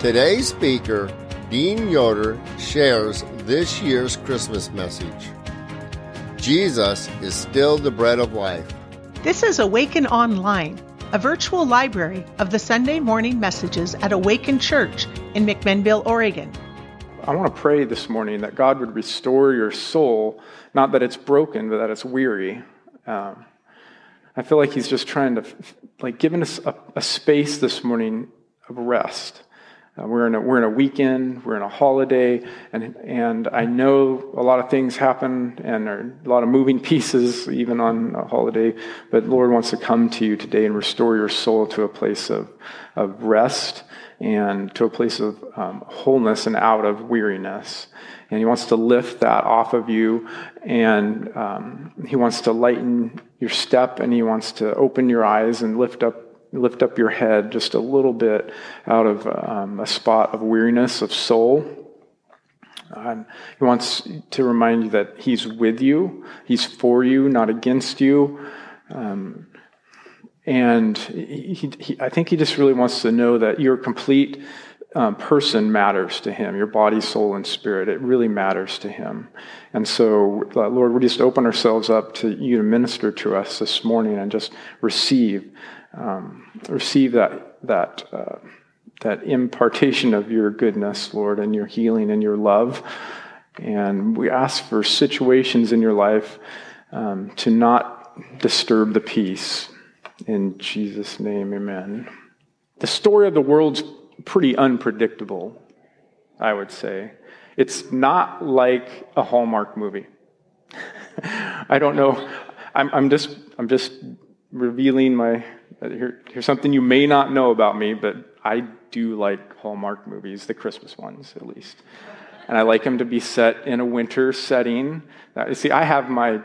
Today's speaker, Dean Yoder, shares this year's Christmas message. Jesus is still the bread of life. This is Awaken Online, a virtual library of the Sunday morning messages at Awaken Church in McMinnville, Oregon. I want to pray this morning that God would restore your soul, not that it's broken, but that it's weary. Um, I feel like He's just trying to, like, giving us a, a space this morning of rest. Uh, we're, in a, we're in a weekend, we're in a holiday, and, and I know a lot of things happen and a lot of moving pieces even on a holiday, but Lord wants to come to you today and restore your soul to a place of, of rest and to a place of um, wholeness and out of weariness. And He wants to lift that off of you, and um, He wants to lighten your step, and He wants to open your eyes and lift up lift up your head just a little bit out of um, a spot of weariness of soul. Um, he wants to remind you that He's with you, He's for you, not against you. Um, and he, he, I think He just really wants to know that your complete um, person matters to Him, your body, soul, and spirit. It really matters to Him. And so, uh, Lord, we just open ourselves up to you to minister to us this morning and just receive um, receive that that uh, that impartation of your goodness, Lord, and your healing and your love. And we ask for situations in your life um, to not disturb the peace. In Jesus' name, amen. The story of the world's pretty unpredictable, I would say. It's not like a Hallmark movie. I don't know. I'm, I'm, just I'm just revealing my here, here's something you may not know about me, but I do like Hallmark movies, the Christmas ones at least. And I like them to be set in a winter setting. Uh, see, I have my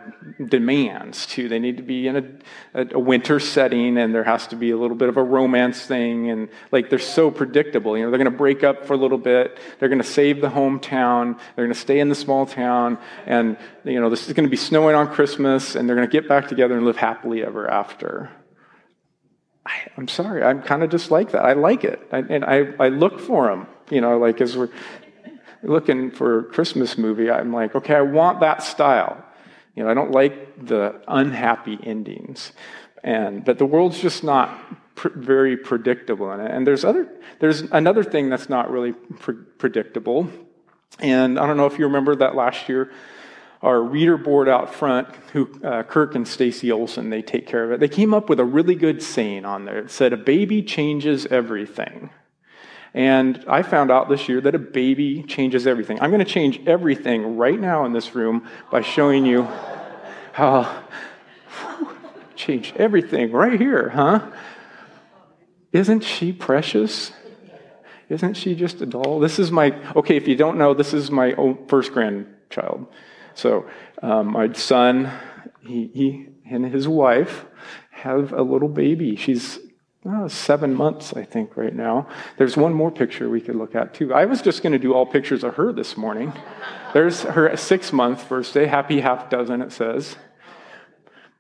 demands too. They need to be in a, a, a, winter setting, and there has to be a little bit of a romance thing. And like they're so predictable. You know, they're going to break up for a little bit. They're going to save the hometown. They're going to stay in the small town. And you know, this is going to be snowing on Christmas, and they're going to get back together and live happily ever after. I, am sorry, I'm kind of just like that. I like it. I, and I, I look for them, you know, like as we're looking for a Christmas movie, I'm like, okay, I want that style. You know, I don't like the unhappy endings. And, but the world's just not pr- very predictable in it. And there's other, there's another thing that's not really predictable. And I don't know if you remember that last year, our reader board out front, who uh, Kirk and Stacy Olson, they take care of it. They came up with a really good saying on there. It said, "A baby changes everything." And I found out this year that a baby changes everything. I'm going to change everything right now in this room by showing you how change everything right here, huh? Isn't she precious? Isn't she just a doll? This is my, okay, if you don't know, this is my first grandchild. So um, my son, he, he, and his wife have a little baby. She's uh, seven months, I think, right now. There's one more picture we could look at, too. I was just going to do all pictures of her this morning. There's her six month birthday, happy half dozen, it says.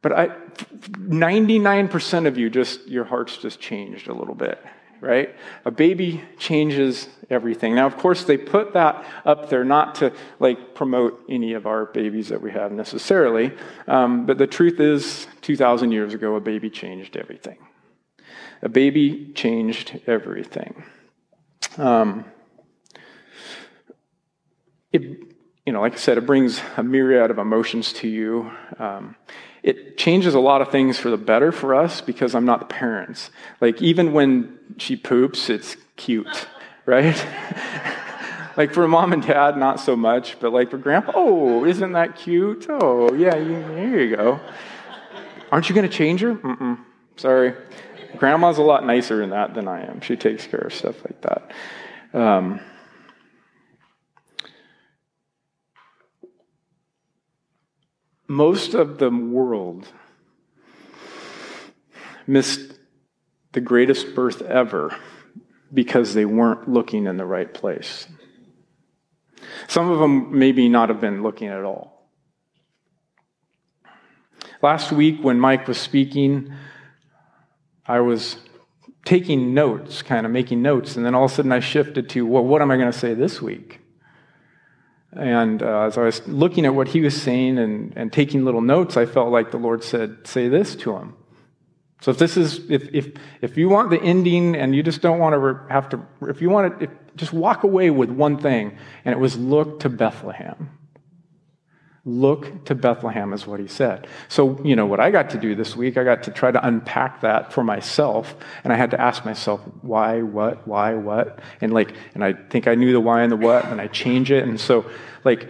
But I, 99% of you just, your hearts just changed a little bit right? A baby changes everything. Now, of course, they put that up there not to like promote any of our babies that we have necessarily, um, but the truth is, 2,000 years ago, a baby changed everything. A baby changed everything. Um, it, you know, like I said, it brings a myriad of emotions to you. Um, it changes a lot of things for the better for us because I'm not the parents. Like, even when she poops, it's cute, right? like for mom and dad, not so much, but like for grandpa, oh, isn't that cute? Oh, yeah, you, here you go. Aren't you going to change her? Mm-mm, sorry. Grandma's a lot nicer in that than I am. She takes care of stuff like that. Um, most of the world missed the greatest birth ever because they weren't looking in the right place. Some of them maybe not have been looking at all. Last week, when Mike was speaking, I was taking notes, kind of making notes, and then all of a sudden I shifted to, well, what am I going to say this week? And uh, as I was looking at what he was saying and, and taking little notes, I felt like the Lord said, say this to him. So if this is, if, if, if you want the ending and you just don't want to have to, if you want to, if, just walk away with one thing, and it was look to Bethlehem. Look to Bethlehem is what he said. So, you know, what I got to do this week, I got to try to unpack that for myself. And I had to ask myself, why, what, why, what? And like, and I think I knew the why and the what, and I change it. And so, like,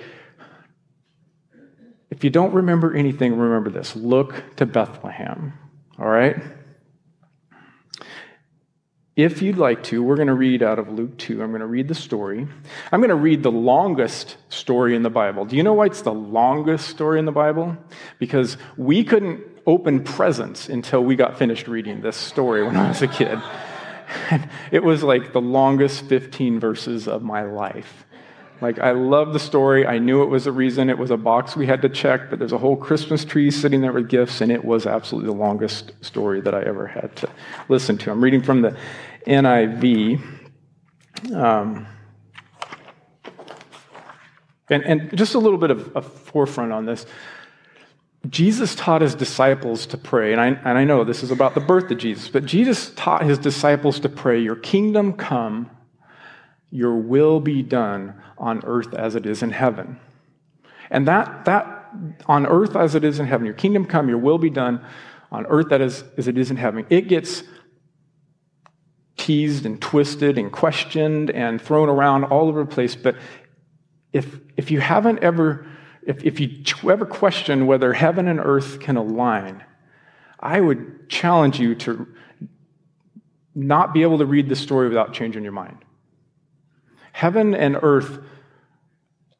if you don't remember anything, remember this look to Bethlehem. All right? If you'd like to, we're going to read out of Luke 2. I'm going to read the story. I'm going to read the longest story in the Bible. Do you know why it's the longest story in the Bible? Because we couldn't open presents until we got finished reading this story when I was a kid. it was like the longest 15 verses of my life. Like, I love the story. I knew it was a reason. It was a box we had to check, but there's a whole Christmas tree sitting there with gifts, and it was absolutely the longest story that I ever had to listen to. I'm reading from the NIV. Um, and, and just a little bit of a forefront on this. Jesus taught his disciples to pray, and I, and I know this is about the birth of Jesus, but Jesus taught his disciples to pray, Your kingdom come, your will be done on earth as it is in heaven. And that, that on earth as it is in heaven, your kingdom come, your will be done on earth that is, as it is in heaven. It gets teased and twisted and questioned and thrown around all over the place. But if, if you haven't ever, if, if you ever question whether heaven and earth can align, I would challenge you to not be able to read the story without changing your mind. Heaven and earth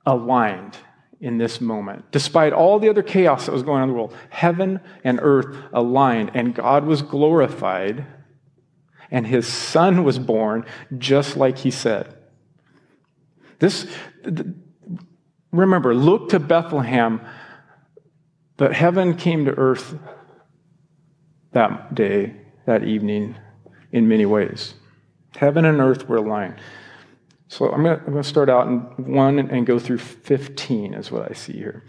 aligned in this moment. Despite all the other chaos that was going on in the world, heaven and earth aligned, and God was glorified, and his son was born just like he said. This, remember, look to Bethlehem, but heaven came to earth that day, that evening, in many ways. Heaven and earth were aligned. So I'm going to start out in 1 and go through 15, is what I see here.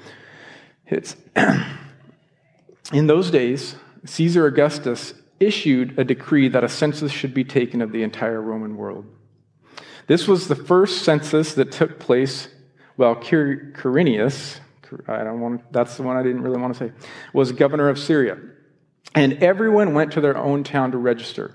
It's in those days, Caesar Augustus issued a decree that a census should be taken of the entire Roman world. This was the first census that took place while Quirinius, I don't want, that's the one I didn't really want to say, was governor of Syria. And everyone went to their own town to register.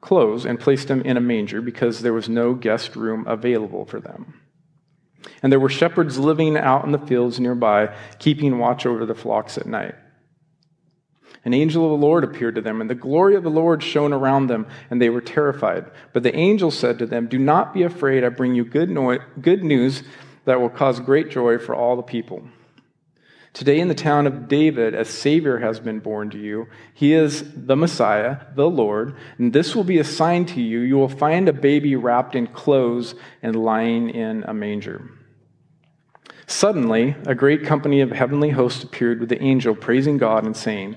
clothes and placed him in a manger because there was no guest room available for them. And there were shepherds living out in the fields nearby, keeping watch over the flocks at night. An angel of the Lord appeared to them, and the glory of the Lord shone around them, and they were terrified. But the angel said to them, Do not be afraid. I bring you good, no- good news that will cause great joy for all the people. Today, in the town of David, a Savior has been born to you. He is the Messiah, the Lord, and this will be a sign to you. You will find a baby wrapped in clothes and lying in a manger. Suddenly, a great company of heavenly hosts appeared with the angel, praising God and saying,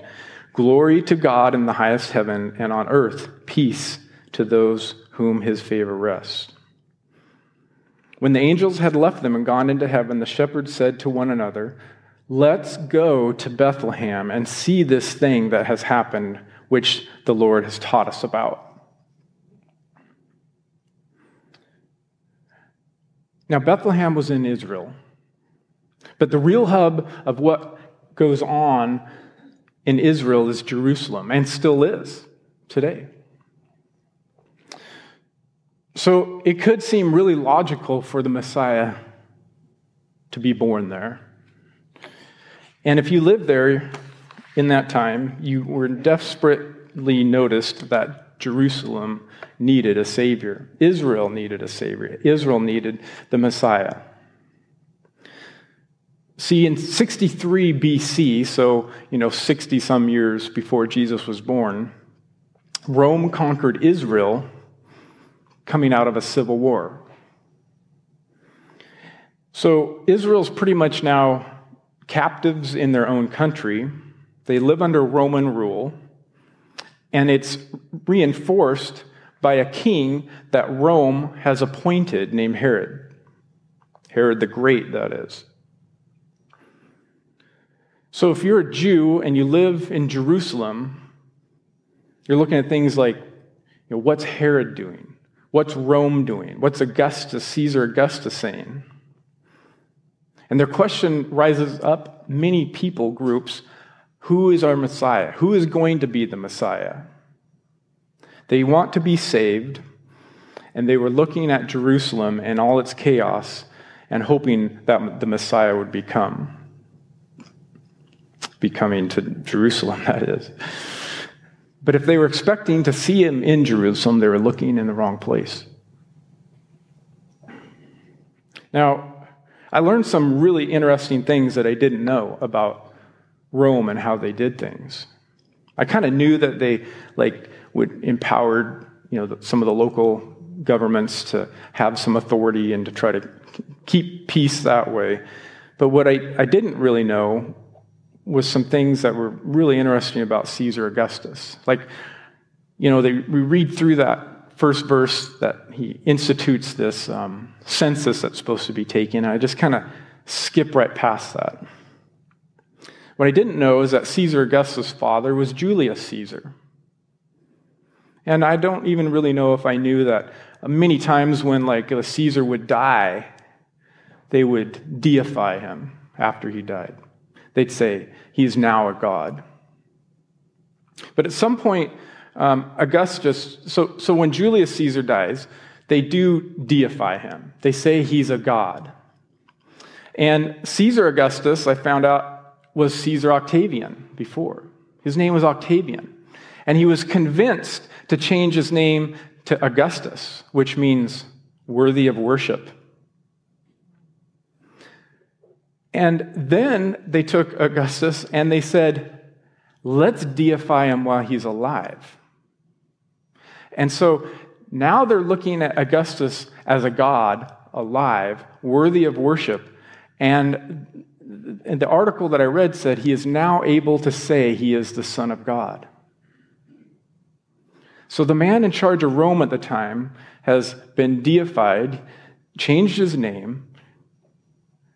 Glory to God in the highest heaven, and on earth, peace to those whom his favor rests. When the angels had left them and gone into heaven, the shepherds said to one another, Let's go to Bethlehem and see this thing that has happened, which the Lord has taught us about. Now, Bethlehem was in Israel, but the real hub of what goes on in Israel is Jerusalem, and still is today. So it could seem really logical for the Messiah to be born there. And if you lived there in that time, you were desperately noticed that Jerusalem needed a Savior. Israel needed a Savior. Israel needed the Messiah. See, in 63 BC, so, you know, 60 some years before Jesus was born, Rome conquered Israel coming out of a civil war. So Israel's pretty much now captives in their own country. They live under Roman rule, and it's reinforced by a king that Rome has appointed named Herod. Herod the Great, that is. So if you're a Jew and you live in Jerusalem, you're looking at things like, you know, what's Herod doing? What's Rome doing? What's Augustus, Caesar Augustus saying? And their question rises up many people groups who is our Messiah? Who is going to be the Messiah? They want to be saved, and they were looking at Jerusalem and all its chaos and hoping that the Messiah would become. Becoming to Jerusalem, that is. But if they were expecting to see him in Jerusalem, they were looking in the wrong place. Now, I learned some really interesting things that I didn't know about Rome and how they did things. I kind of knew that they like would empowered, you know, some of the local governments to have some authority and to try to keep peace that way. But what I, I didn't really know was some things that were really interesting about Caesar Augustus. Like, you know, they, we read through that first verse that he institutes this um, census that's supposed to be taken. I just kind of skip right past that. What I didn't know is that Caesar Augustus' father was Julius Caesar. And I don't even really know if I knew that many times when like Caesar would die, they would deify him after he died. They'd say, he's now a god. But at some point, um, Augustus, so, so when Julius Caesar dies, they do deify him. They say he's a god. And Caesar Augustus, I found out, was Caesar Octavian before. His name was Octavian. And he was convinced to change his name to Augustus, which means worthy of worship. And then they took Augustus and they said, let's deify him while he's alive. And so now they're looking at Augustus as a god alive, worthy of worship. And, the article that I read said he is now able to say he is the Son of God. So the man in charge of Rome at the time has been deified, changed his name.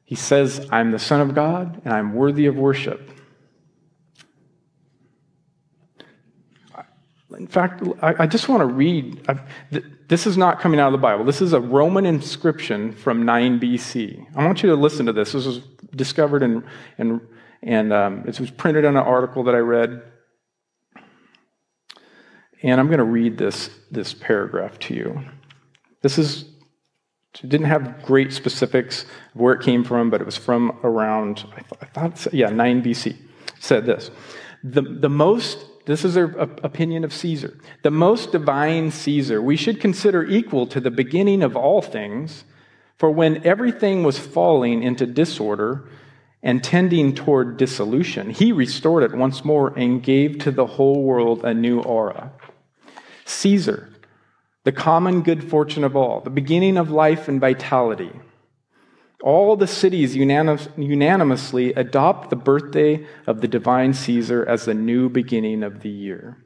He says, I'm the Son of God and I'm worthy of worship. In fact, I, just want to read. this is not coming out of the Bible. This is a Roman inscription from 9 BC. I want you to listen to this. This was discovered and, and, and um, it was printed in an article that I read. And I'm going to read this, this paragraph to you. This is, didn't have great specifics of where it came from, but it was from around, I thought, yeah, 9 BC. It said this the, the most this is their opinion of Caesar. The most divine Caesar we should consider equal to the beginning of all things, for when everything was falling into disorder and tending toward dissolution, he restored it once more and gave to the whole world a new aura. Caesar, the common good fortune of all, the beginning of life and vitality all the cities unanimously adopt the birthday of the divine Caesar as the new beginning of the year.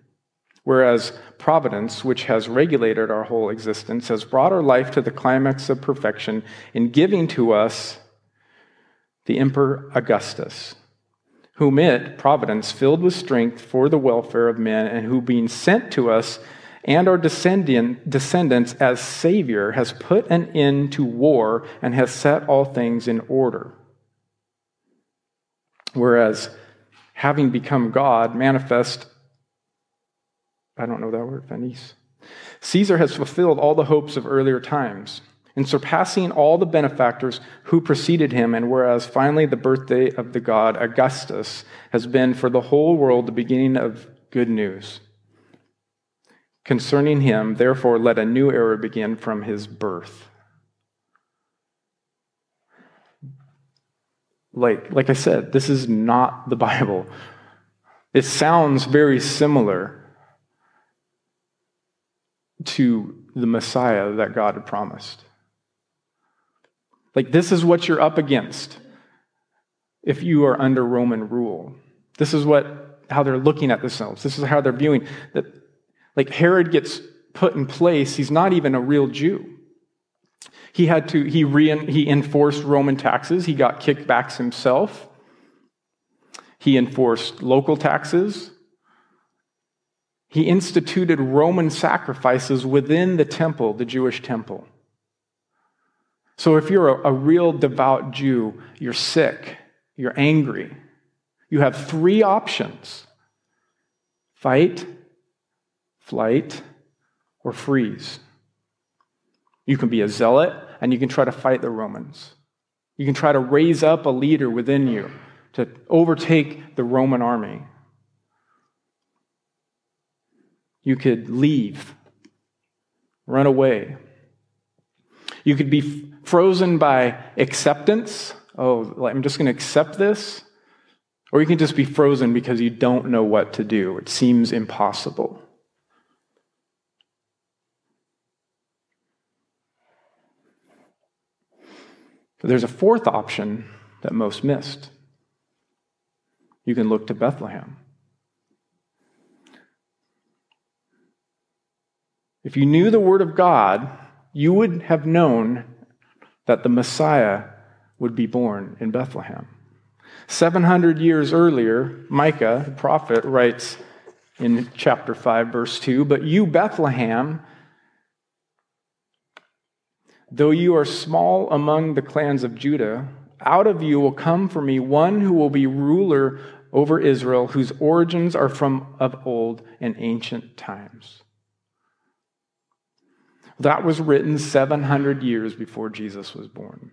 Whereas Providence, which has regulated our whole existence, has brought our life to the climax of perfection in giving to us the Emperor Augustus, whom it, Providence, filled with strength for the welfare of men, and who, being sent to us and our descendants as Savior has put an end to war and has set all things in order. Whereas, having become God, manifest, I don't know that word, Venice. Caesar has fulfilled all the hopes of earlier times in surpassing all the benefactors who preceded him, and whereas finally the birthday of the god Augustus has been for the whole world the beginning of good news. Concerning him, therefore, let a new era begin from his birth. Like, like I said, this is not the Bible. It sounds very similar to the Messiah that God had promised. Like, this is what you're up against if you are under Roman rule. This is what how they're looking at themselves. This is how they're viewing that like Herod gets put in place, he's not even a real Jew. He had to he re, he enforced Roman taxes, he got kickbacks himself. He enforced local taxes. He instituted Roman sacrifices within the temple, the Jewish temple. So if you're a, a real devout Jew, you're sick, you're angry, you have three options fight, flight, or freeze. You can be a zealot and you can try to fight the Romans. You can try to raise up a leader within you to overtake the Roman army. You could leave, run away. You could be frozen by acceptance. Oh, I'm just going to accept this. Or you can just be frozen because you don't know what to do. It seems impossible. But there's a fourth option that most missed. You can look to Bethlehem. If you knew the Word of God, you would have known that the Messiah would be born in Bethlehem. 700 years earlier, Micah, the prophet, writes in chapter 5, verse 2 But you, Bethlehem, though you are small among the clans of Judah, out of you will come for me one who will be ruler over Israel, whose origins are from of old and ancient times. That was written 700 years before Jesus was born.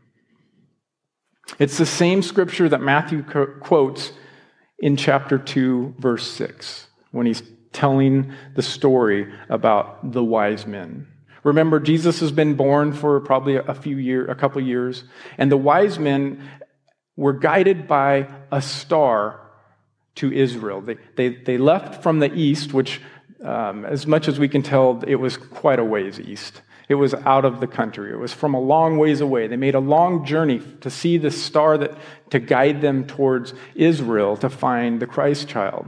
It's the same scripture that Matthew quotes in chapter 2, verse 6, when he's telling the story about the wise men. Remember, Jesus has been born for probably a few years, a couple years, and the wise men were guided by a star to Israel. They, they, they left from the east, which um, as much as we can tell, it was quite a ways east. It was out of the country. It was from a long ways away. They made a long journey to see the star that to guide them towards Israel to find the Christ child.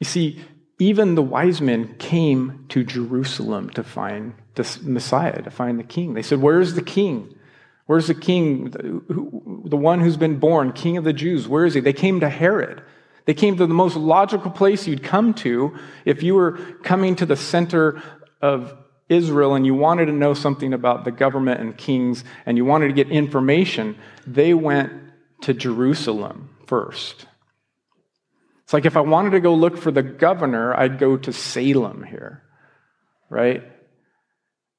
You see, even the wise men came to Jerusalem to find the Messiah, to find the king. They said, Where's the king? Where's the king, the one who's been born, king of the Jews? Where is he? They came to Herod. They came to the most logical place you'd come to if you were coming to the center of Israel and you wanted to know something about the government and kings and you wanted to get information. They went to Jerusalem first. Like if I wanted to go look for the governor, I'd go to Salem here, right?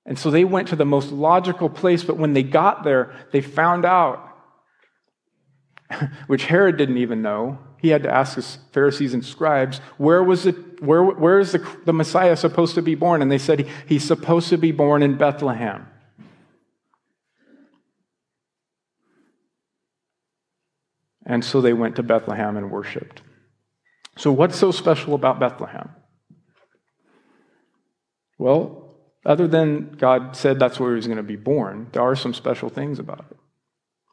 And so they went to the most logical place, but when they got there, they found out, which Herod didn't even know. He had to ask his Pharisees and scribes, where was it, where, where is the, the Messiah supposed to be born? And they said, he, he's supposed to be born in Bethlehem. And so they went to Bethlehem and worshiped. So, what's so special about Bethlehem? Well, other than God said that's where he was going to be born, there are some special things about it.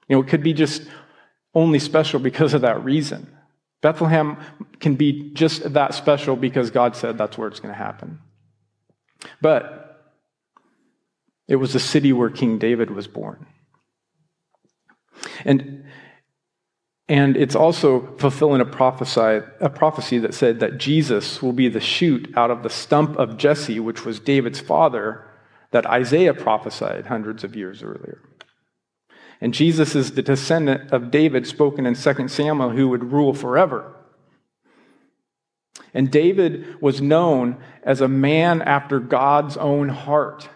You know, it could be just only special because of that reason. Bethlehem can be just that special because God said that's where it's going to happen. But it was the city where King David was born. And and it's also fulfilling a prophecy, a prophecy that said that Jesus will be the shoot out of the stump of Jesse, which was David's father, that Isaiah prophesied hundreds of years earlier. And Jesus is the descendant of David, spoken in 2 Samuel, who would rule forever. And David was known as a man after God's own heart.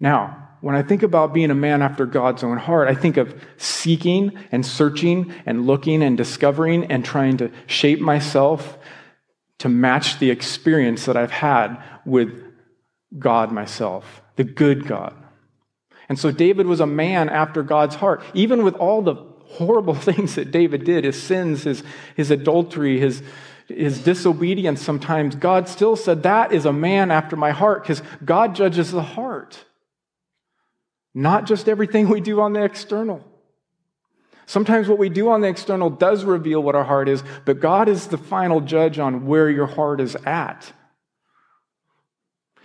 Now, when I think about being a man after God's own heart, I think of seeking and searching and looking and discovering and trying to shape myself to match the experience that I've had with God myself, the good God. And so David was a man after God's heart, even with all the horrible things that David did his sins, his, his adultery, his, his disobedience sometimes. God still said, That is a man after my heart, because God judges the heart, not just everything we do on the external. Sometimes what we do on the external does reveal what our heart is, but God is the final judge on where your heart is at.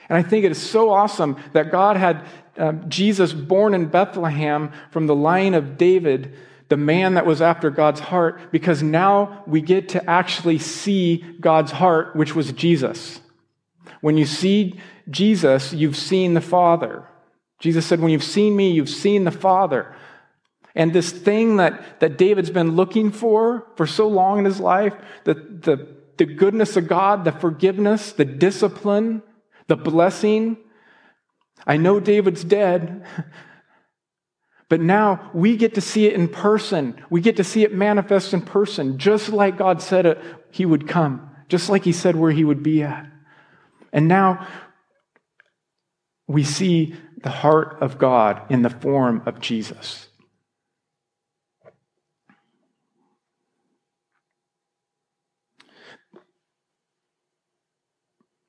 And I think it is so awesome that God had uh, Jesus born in Bethlehem from the line of David, the man that was after God's heart, because now we get to actually see God's heart, which was Jesus. When you see Jesus, you've seen the Father. Jesus said, When you've seen me, you've seen the Father. And this thing that, that David's been looking for for so long in his life, the, the, the goodness of God, the forgiveness, the discipline, the blessing. I know David's dead, but now we get to see it in person. We get to see it manifest in person, just like God said it, he would come, just like he said where he would be at. And now we see the heart of God in the form of Jesus.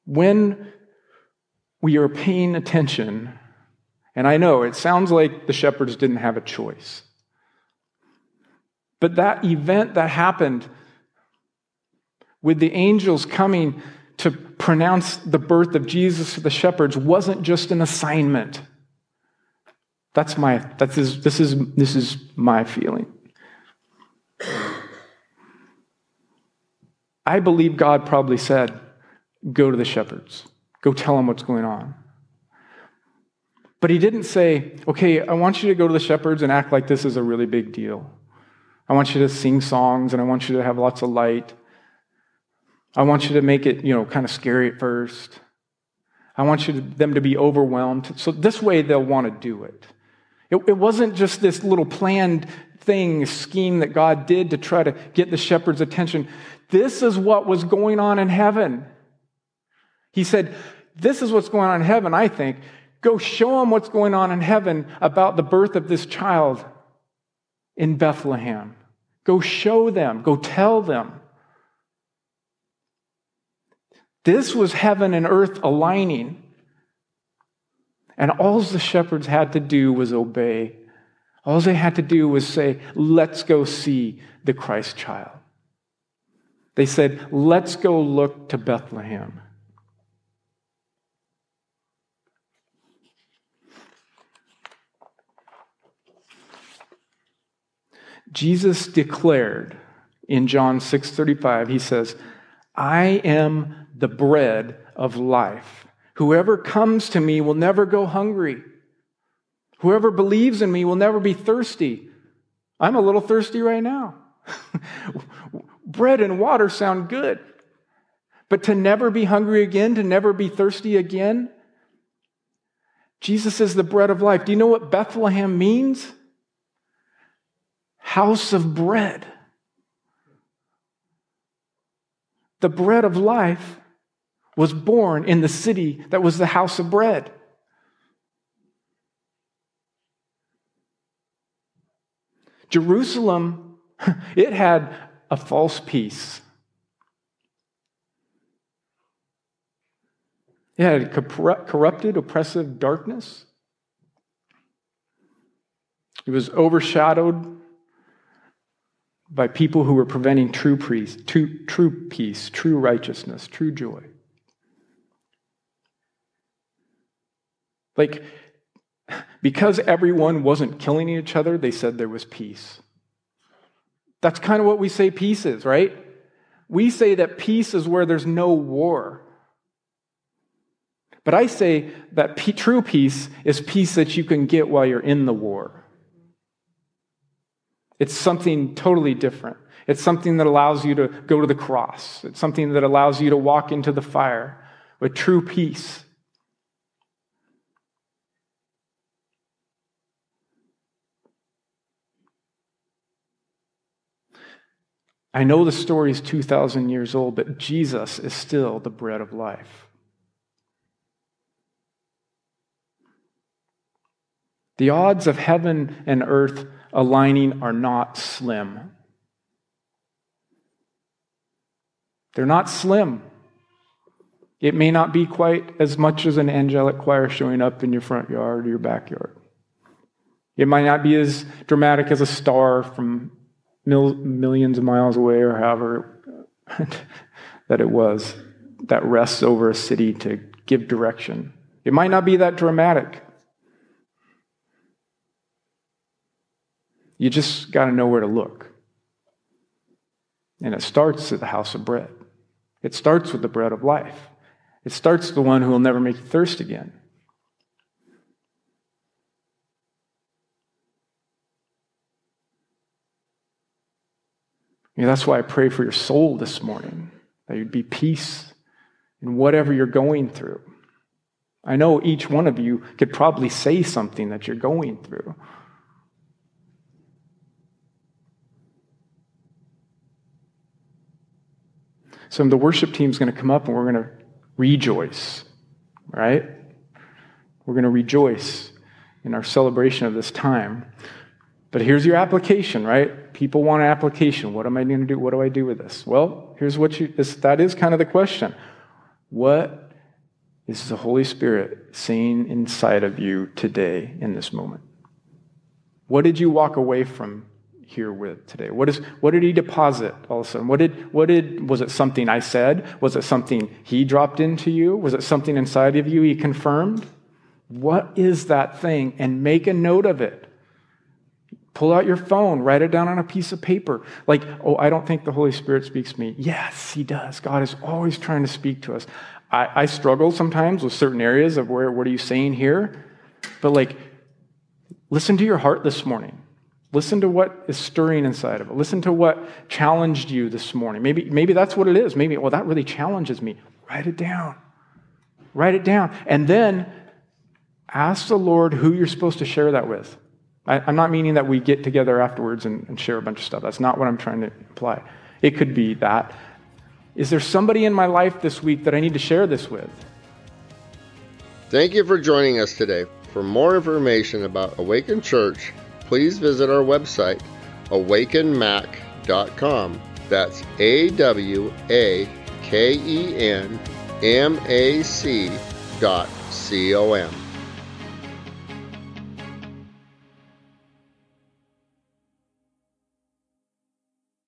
When we are paying attention, and I know it sounds like the shepherds didn't have a choice. But that event that happened with the angels coming to pronounce the birth of Jesus to the shepherds wasn't just an assignment. That's my that's this, this is this is my feeling. I believe God probably said, go to the shepherds. Go tell them what's going on. But he didn't say, okay, I want you to go to the shepherds and act like this is a really big deal. I want you to sing songs and I want you to have lots of light. I want you to make it, you know, kind of scary at first. I want you to, them to be overwhelmed. So this way they'll want to do it. it. It wasn't just this little planned thing, scheme that God did to try to get the shepherd's attention. This is what was going on in heaven. He said, This is what's going on in heaven, I think. Go show them what's going on in heaven about the birth of this child in Bethlehem. Go show them, go tell them. This was heaven and earth aligning. And all the shepherds had to do was obey. All they had to do was say, Let's go see the Christ child. They said, Let's go look to Bethlehem. Jesus declared in John 6:35 he says, "I am the bread of life. Whoever comes to me will never go hungry. Whoever believes in me will never be thirsty." I'm a little thirsty right now. bread and water sound good. But to never be hungry again, to never be thirsty again, Jesus is the bread of life. Do you know what Bethlehem means? house of bread. The bread of life was born in the city that was the house of bread. Jerusalem, it had a false peace. It had corrupted, oppressive darkness. It was overshadowed by people who were preventing true peace, true, true peace, true righteousness, true joy. Like, because everyone wasn't killing each other, they said there was peace. That's kind of what we say peace is, right? We say that peace is where there's no war. But I say that p- true peace is peace that you can get while you're in the war. It's something totally different. It's something that allows you to go to the cross. It's something that allows you to walk into the fire with true peace. I know the story is 2,000 years old, but Jesus is still the bread of life. The odds of heaven and earth aligning are not slim. They're not slim. It may not be quite as much as an angelic choir showing up in your front yard or your backyard. It might not be as dramatic as a star from mil- millions of miles away or however that it was that rests over a city to give direction. It might not be that dramatic. You just got to know where to look. And it starts at the house of bread. It starts with the bread of life. It starts the one who will never make you thirst again. You know, that's why I pray for your soul this morning, that you'd be peace in whatever you're going through. I know each one of you could probably say something that you're going through. So the worship team's going to come up and we're going to rejoice, right? We're going to rejoice in our celebration of this time. But here's your application, right? People want an application. What am I going to do? What do I do with this? Well, here's what you, this, that is kind of the question. What is the Holy Spirit saying inside of you today in this moment? What did you walk away from here with today? What, is, what did he deposit all of a sudden? What did, what did, was it something I said? Was it something he dropped into you? Was it something inside of you he confirmed? What is that thing? And make a note of it. Pull out your phone, write it down on a piece of paper. Like, oh, I don't think the Holy Spirit speaks to me. Yes, He does. God is always trying to speak to us. I, I struggle sometimes with certain areas of where, what are you saying here? But like, listen to your heart this morning. Listen to what is stirring inside of it. Listen to what challenged you this morning. Maybe, maybe that's what it is. Maybe, well, that really challenges me. Write it down. Write it down. And then ask the Lord who you're supposed to share that with. I, am not meaning that we get together afterwards and, and share a bunch of stuff. That's not what I'm trying to imply. It could be that. Is there somebody in my life this week that I need to share this with? Thank you for joining us today. For more information about Awaken Church, please visit our website, awakenmac.com. That's A W A K E N M A C dot C O M.